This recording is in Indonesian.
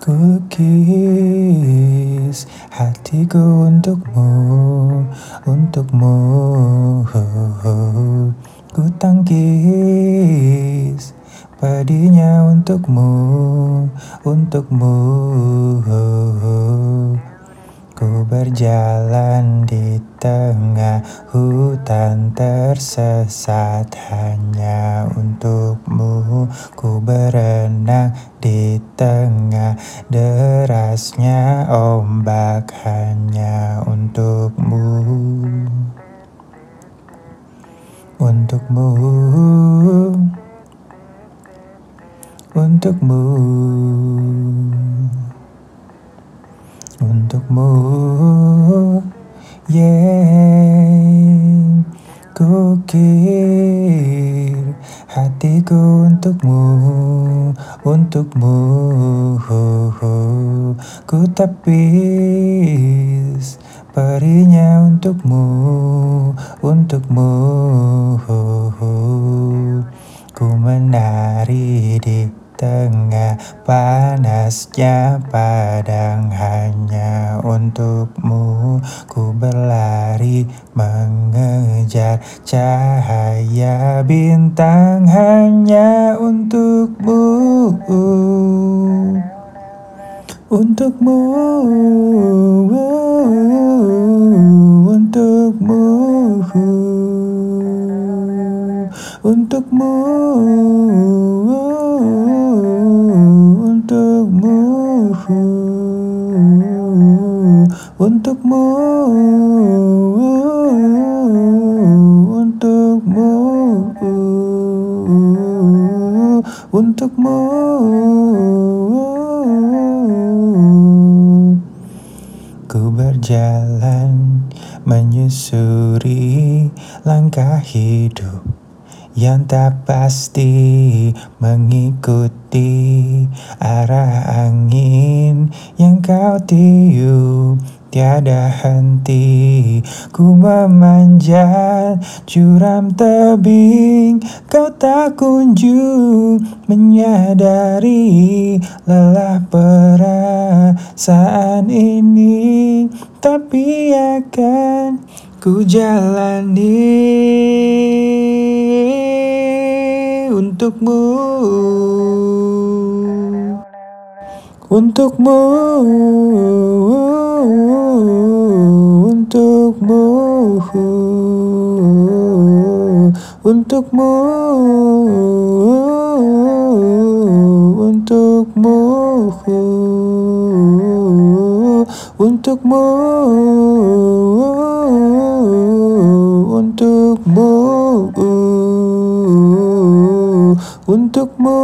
Kukis hatiku untukmu, untukmu Ku tangkis padinya untukmu, untukmu. Ku berjalan di tengah hutan tersesat hanya untukmu. Ku berenang di tengah derasnya ombak hanya untukmu. Untukmu Untukmu. Untukmu. Yeah. Kukir hatiku untukmu. Untukmu. Ku tepis perinya untukmu. Untukmu. Ku menari di tengah panasnya padang hanya untukmu. Ku berlari mengejar cahaya bintang hanya untukmu. Untukmu Untukmu. Untukmu Untukmu. Untukmu. Untukmu. Untukmu. Ku berjalan menyusuri langkah hidup yang tak pasti mengikuti arah angin. Yang kau tiup tiada henti. Ku memanjat juram tebing. Kau tak kunjung menyadari lelah perasaan ini. Tapi akan ku jalani untukmu. Untukmu. Untukmu. Untukmu. Untukmu. Untukmu. Untukmu untukmu.